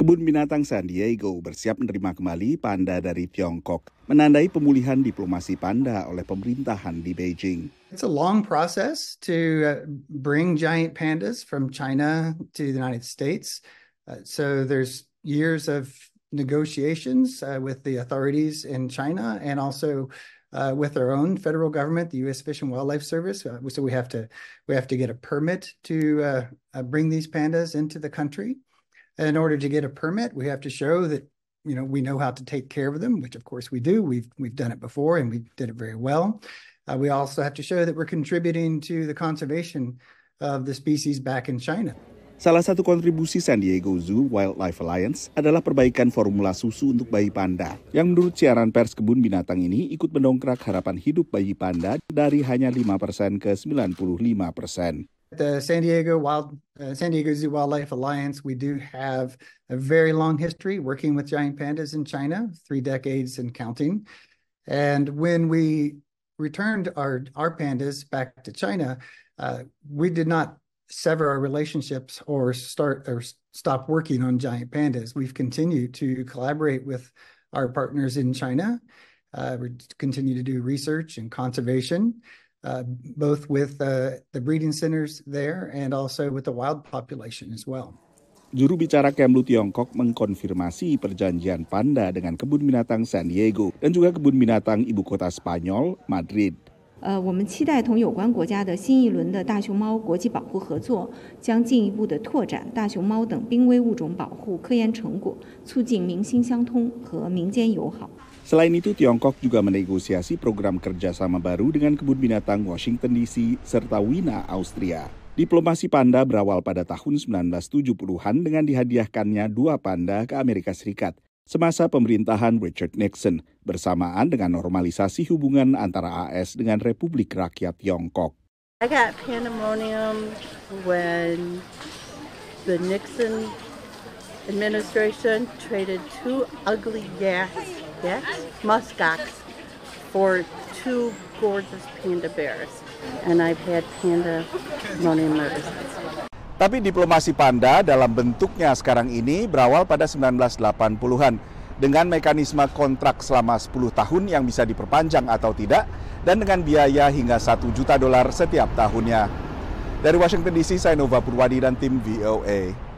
Kebun Binatang San Diego bersiap menerima kembali panda dari Tiongkok, menandai pemulihan diplomasi panda oleh pemerintahan di Beijing. It's a long process to uh, bring giant pandas from China to the United States. Uh, so there's years of negotiations uh, with the authorities in China and also uh, with our own federal government, the U.S. Fish and Wildlife Service. So we have to we have to get a permit to bring these pandas into the country. In order to get a permit, we have to show that you know we know how to take care of them, which of course we do. We've we've done it before and we did it very well. Uh, we also have to show that we're contributing to the conservation of the species back in China. Salah satu kontribusi San Diego Zoo Wildlife Alliance adalah perbaikan formula susu untuk bayi panda, yang menurut siaran pers kebun binatang ini ikut mendongkrak harapan hidup bayi panda dari hanya 5% ke 95%. The San Diego Wild uh, San Diego Zoo Wildlife Alliance, we do have a very long history working with giant pandas in China, three decades and counting. And when we returned our our pandas back to China, uh, we did not sever our relationships or start or stop working on giant pandas. We've continued to collaborate with our partners in China. Uh, we continue to do research and conservation. uh, both with uh, the breeding centers there and also with the wild population as well. Juru bicara Kemlu Tiongkok mengkonfirmasi perjanjian panda dengan kebun binatang San Diego dan juga kebun binatang ibu kota Spanyol, Madrid. 呃，我们期待同有关国家的新一轮的大熊猫国际保护合作，将进一步的拓展大熊猫等濒危物种保护科研成果，促进民心相通和民间友好。 Selain itu, Tiongkok juga menegosiasi program kerjasama baru dengan kebun binatang Washington DC serta Wina, Austria. Diplomasi panda berawal pada tahun 1970-an dengan dihadiahkannya dua panda ke Amerika Serikat semasa pemerintahan Richard Nixon bersamaan dengan normalisasi hubungan antara AS dengan Republik Rakyat Tiongkok. I got pandemonium when the Nixon administration traded two ugly gas Yes, muskox for two gorgeous panda bears. And I've had panda money Tapi diplomasi panda dalam bentuknya sekarang ini berawal pada 1980-an dengan mekanisme kontrak selama 10 tahun yang bisa diperpanjang atau tidak dan dengan biaya hingga 1 juta dolar setiap tahunnya. Dari Washington DC, saya Nova Purwadi dan tim VOA.